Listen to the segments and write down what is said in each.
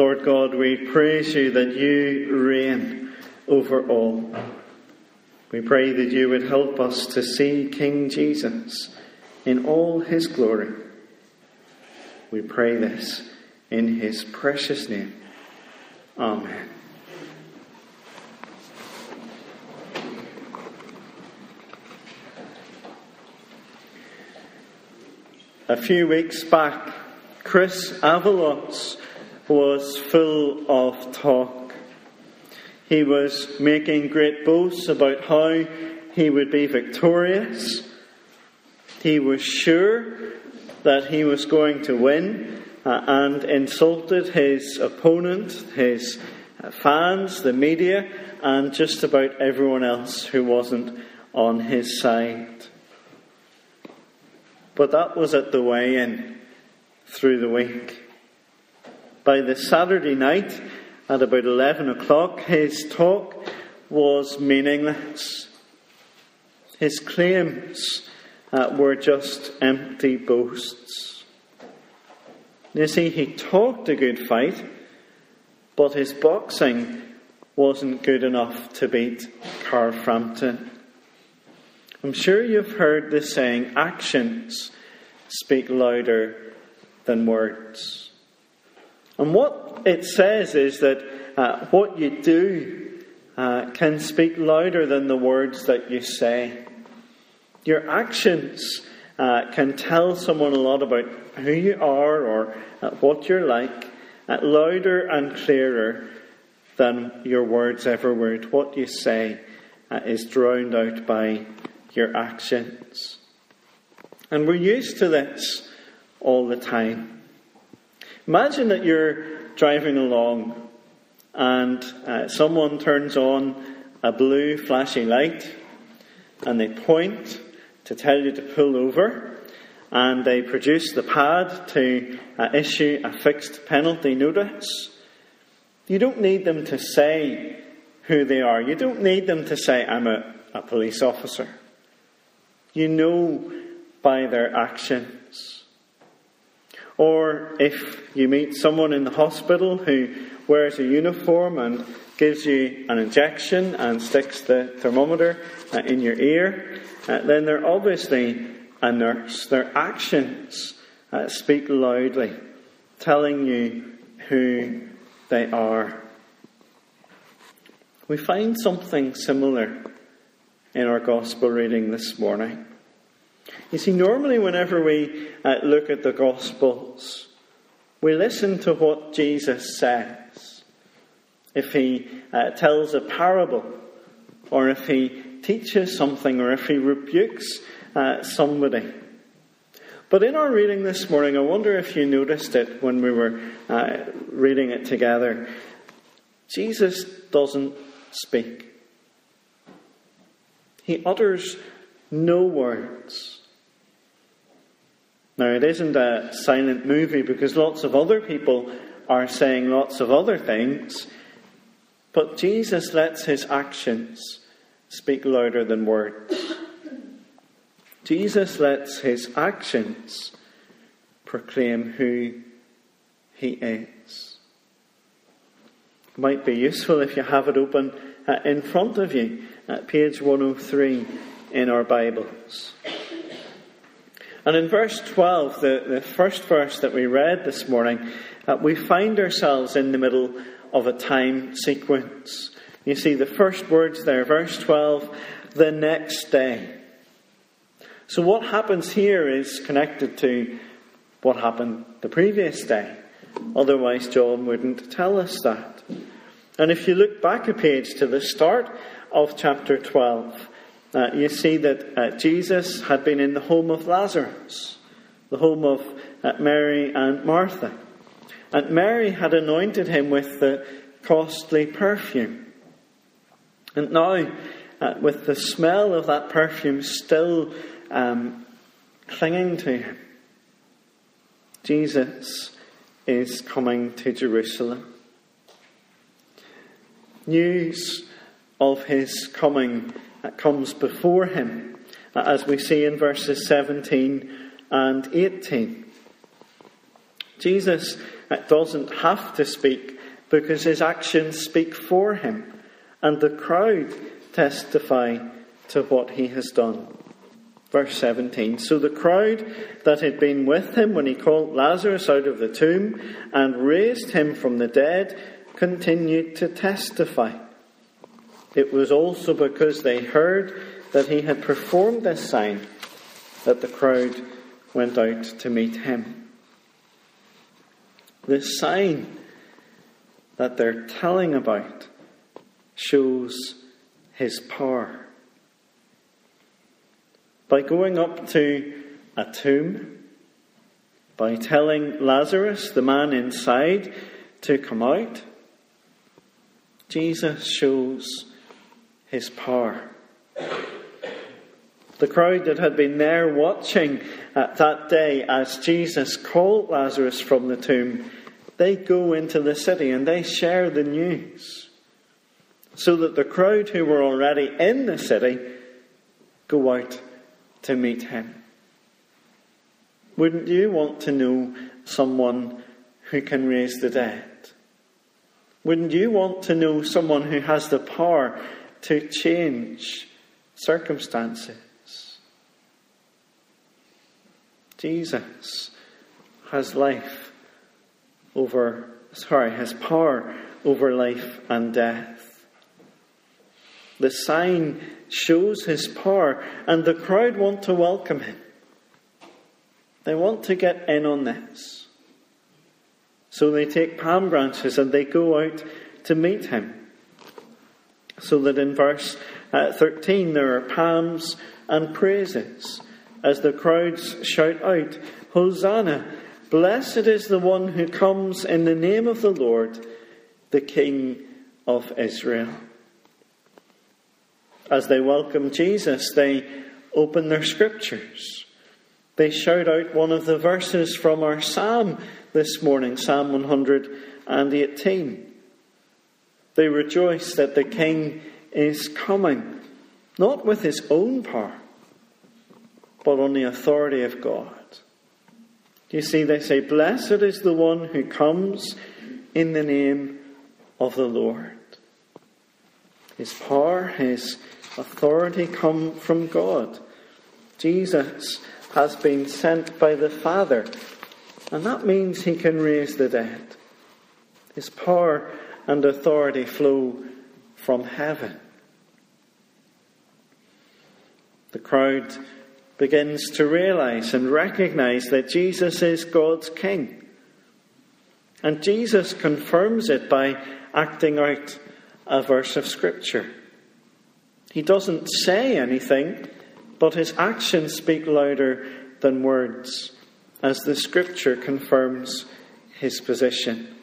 Lord God, we praise you that you reign over all. We pray that you would help us to see King Jesus in all his glory. We pray this in his precious name. Amen. A few weeks back, Chris Avalos was full of talk. He was making great boasts about how he would be victorious. He was sure that he was going to win uh, and insulted his opponent, his fans, the media, and just about everyone else who wasn't on his side. But that was at the way in through the week. By the Saturday night, at about 11 o'clock, his talk was meaningless. His claims uh, were just empty boasts. You see, he talked a good fight, but his boxing wasn't good enough to beat Carl Frampton. I'm sure you've heard the saying, actions speak louder than words. And what it says is that uh, what you do uh, can speak louder than the words that you say. Your actions uh, can tell someone a lot about who you are or uh, what you're like, uh, louder and clearer than your words ever would. What you say uh, is drowned out by your actions. And we're used to this all the time. Imagine that you're driving along and uh, someone turns on a blue flashing light and they point to tell you to pull over and they produce the pad to uh, issue a fixed penalty notice. You don't need them to say who they are. You don't need them to say, I'm a, a police officer. You know by their actions. Or if you meet someone in the hospital who wears a uniform and gives you an injection and sticks the thermometer uh, in your ear, uh, then they're obviously a nurse. Their actions uh, speak loudly, telling you who they are. We find something similar in our gospel reading this morning. You see, normally, whenever we uh, look at the Gospels, we listen to what Jesus says. If he uh, tells a parable, or if he teaches something, or if he rebukes uh, somebody. But in our reading this morning, I wonder if you noticed it when we were uh, reading it together. Jesus doesn't speak, he utters no words. Now, it isn't a silent movie because lots of other people are saying lots of other things, but Jesus lets his actions speak louder than words. Jesus lets his actions proclaim who he is. It might be useful if you have it open uh, in front of you at page 103 in our Bibles. And in verse 12, the, the first verse that we read this morning, uh, we find ourselves in the middle of a time sequence. You see the first words there, verse 12, the next day. So what happens here is connected to what happened the previous day. Otherwise, John wouldn't tell us that. And if you look back a page to the start of chapter 12, uh, you see that uh, Jesus had been in the home of Lazarus, the home of uh, Mary and Martha. And Mary had anointed him with the costly perfume. And now, uh, with the smell of that perfume still um, clinging to him, Jesus is coming to Jerusalem. News of his coming comes before him, uh, as we see in verses 17 and 18. Jesus doesn't have to speak because his actions speak for him, and the crowd testify to what he has done. Verse 17 So the crowd that had been with him when he called Lazarus out of the tomb and raised him from the dead continued to testify. It was also because they heard that he had performed this sign that the crowd went out to meet him. The sign that they're telling about shows his power. By going up to a tomb, by telling Lazarus, the man inside, to come out, Jesus shows his power. The crowd that had been there watching at that day as Jesus called Lazarus from the tomb, they go into the city and they share the news. So that the crowd who were already in the city go out to meet him. Wouldn't you want to know someone who can raise the dead? Wouldn't you want to know someone who has the power to change circumstances? Jesus has life over, sorry, has power over life and death. The sign shows his power, and the crowd want to welcome him. They want to get in on this. So they take palm branches and they go out to meet him. So that in verse uh, 13 there are palms and praises as the crowds shout out, Hosanna! Blessed is the one who comes in the name of the Lord, the King of Israel. As they welcome Jesus, they open their scriptures. They shout out one of the verses from our psalm this morning, Psalm 118. They rejoice that the King is coming, not with his own power, but on the authority of God. You see, they say, Blessed is the one who comes in the name of the Lord. His power, his authority come from God. Jesus has been sent by the Father, and that means he can raise the dead. His power and authority flow from heaven. The crowd begins to realize and recognize that Jesus is God's King. And Jesus confirms it by acting out a verse of Scripture. He doesn't say anything, but his actions speak louder than words, as the scripture confirms his position.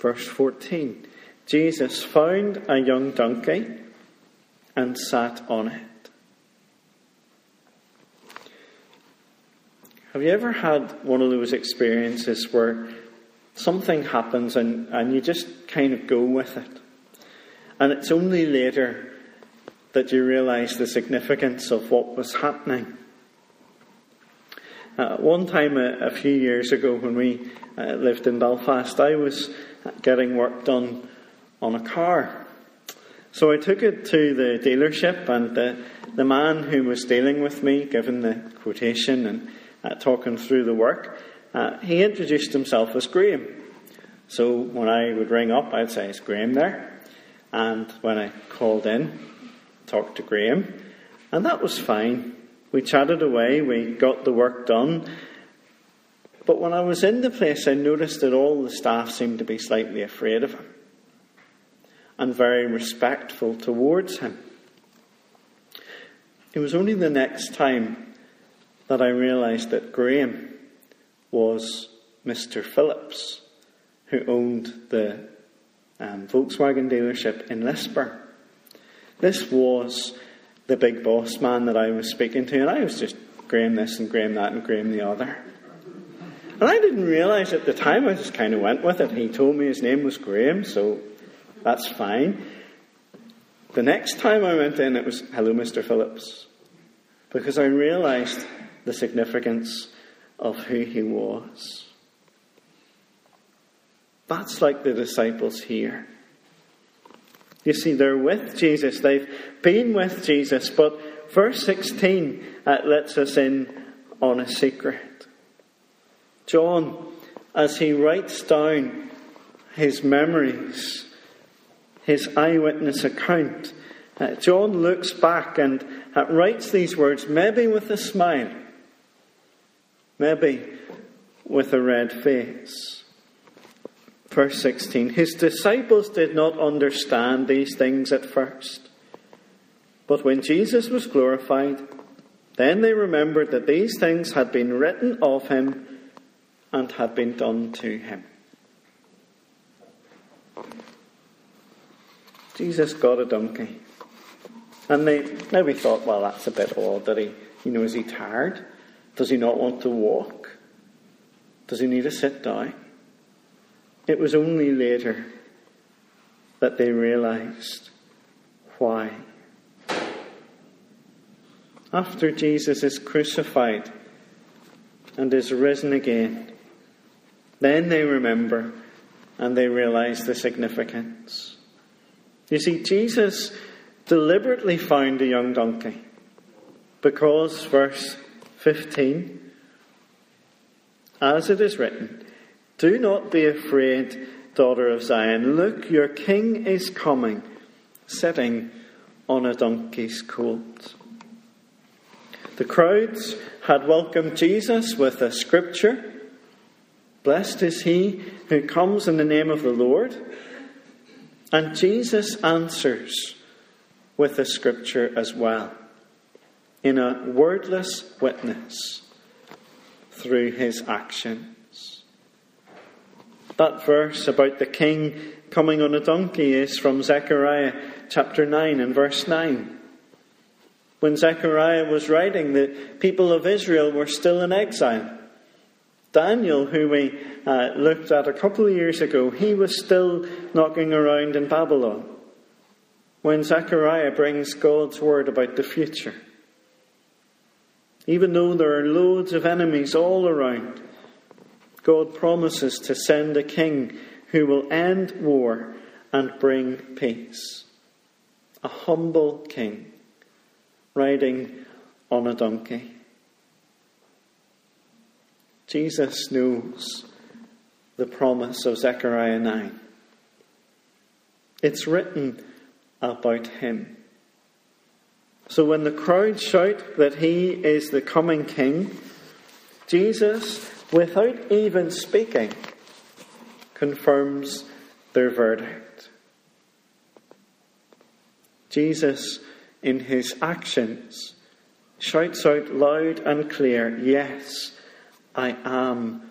Verse 14 Jesus found a young donkey and sat on it. Have you ever had one of those experiences where something happens and, and you just kind of go with it? And it's only later that you realize the significance of what was happening. Uh, one time, a, a, few years ago, when we uh, lived in Belfast, I was getting work done on a car. So I took it to the dealership, and the, the man who was dealing with me, given the quotation and uh, talking through the work, uh, he introduced himself as Graham. So when I would ring up, I'd say, Is Graham there? And when I called in, talked to Graham, and that was fine. We chatted away, we got the work done. But when I was in the place, I noticed that all the staff seemed to be slightly afraid of him and very respectful towards him. It was only the next time that I realised that Graham was Mr. Phillips, who owned the um, Volkswagen dealership in Lisburn. This was the big boss man that I was speaking to, and I was just Graham this and Graham that and Graham the other. And I didn't realise at the time, I just kind of went with it. He told me his name was Graham, so that's fine. The next time I went in, it was, Hello, Mr. Phillips. Because I realised the significance of who he was. That's like the disciples here. You see, they're with Jesus, they've been with Jesus, but verse 16 uh, lets us in on a secret. John, as he writes down his memories, his eyewitness account, uh, John looks back and uh, writes these words, maybe with a smile, maybe with a red face. Verse 16 His disciples did not understand these things at first. But when Jesus was glorified, then they remembered that these things had been written of him and had been done to him. Jesus got a donkey. And they maybe thought, well, that's a bit odd that he, you know, is he tired? Does he not want to walk? Does he need to sit down? It was only later that they realized why. After Jesus is crucified and is risen again, then they remember and they realize the significance. You see, Jesus deliberately found a young donkey because, verse 15, as it is written, do not be afraid, daughter of Zion. Look, your king is coming, sitting on a donkey's colt. The crowds had welcomed Jesus with a scripture Blessed is he who comes in the name of the Lord. And Jesus answers with a scripture as well, in a wordless witness through his actions. That verse about the king coming on a donkey is from Zechariah chapter 9 and verse 9. When Zechariah was writing, the people of Israel were still in exile. Daniel, who we uh, looked at a couple of years ago, he was still knocking around in Babylon when Zechariah brings God's word about the future. Even though there are loads of enemies all around, God promises to send a king who will end war and bring peace. A humble king riding on a donkey. Jesus knows the promise of Zechariah 9. It's written about him. So when the crowd shout that he is the coming king, Jesus without even speaking, confirms their verdict. Jesus, in his actions, shouts out loud and clear, Yes, I am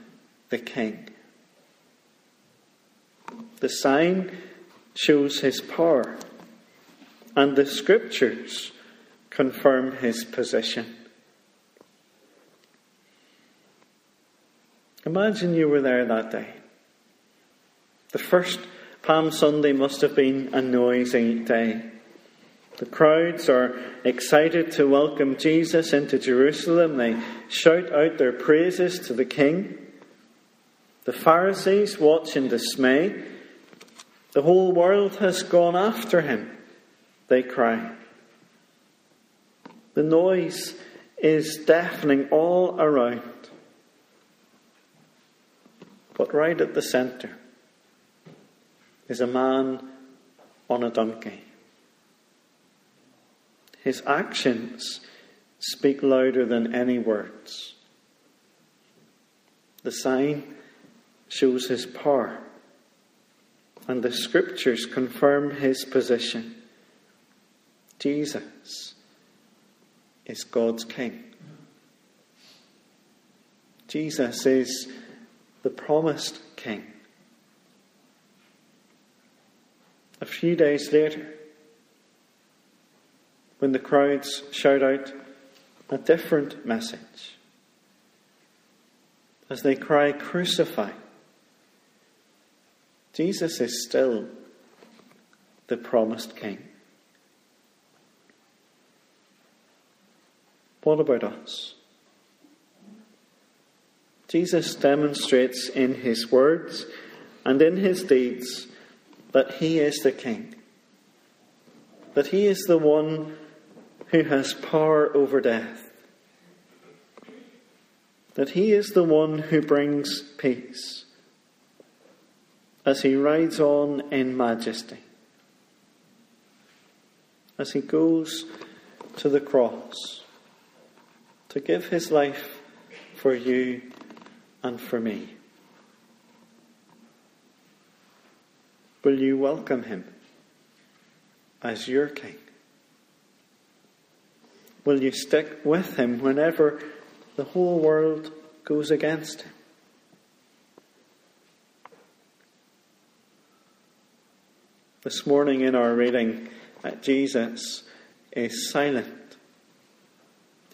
the King. The sign shows his power, and the scriptures confirm his position. Imagine you were there that day. The first Palm Sunday must have been a noisy day. The crowds are excited to welcome Jesus into Jerusalem. They shout out their praises to the King. The Pharisees watch in dismay. The whole world has gone after him, they cry. The noise is deafening all around. But right at the centre is a man on a donkey. His actions speak louder than any words. The sign shows his power, and the scriptures confirm his position. Jesus is God's King. Jesus is the promised king. A few days later, when the crowds shout out a different message, as they cry, Crucify, Jesus is still the promised king. What about us? Jesus demonstrates in his words and in his deeds that he is the King, that he is the one who has power over death, that he is the one who brings peace as he rides on in majesty, as he goes to the cross to give his life for you and for me. Will you welcome him as your king? Will you stick with him whenever the whole world goes against him? This morning in our reading, uh, Jesus is silent.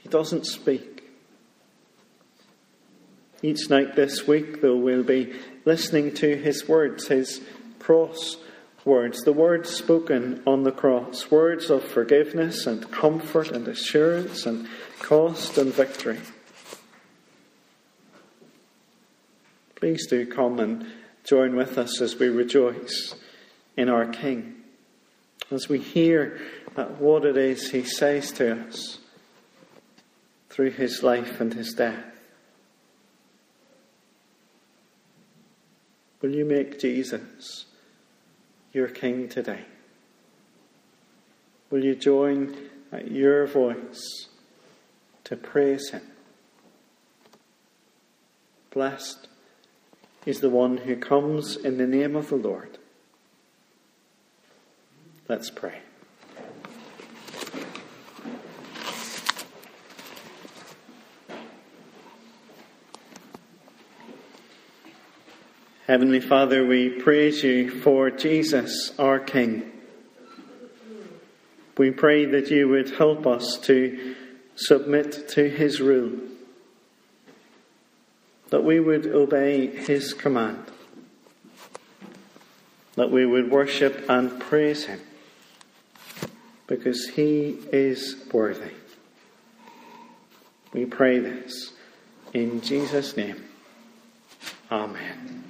He doesn't speak. Each night this week, though, we'll be listening to his words, his cross words, the words spoken on the cross, words of forgiveness and comfort and assurance and cost and victory. Please do come and join with us as we rejoice in our King, as we hear what it is he says to us through his life and his death. Will you make Jesus your King today? Will you join at your voice to praise Him? Blessed is the one who comes in the name of the Lord. Let's pray. Heavenly Father, we praise you for Jesus, our King. We pray that you would help us to submit to his rule, that we would obey his command, that we would worship and praise him, because he is worthy. We pray this in Jesus' name. Amen.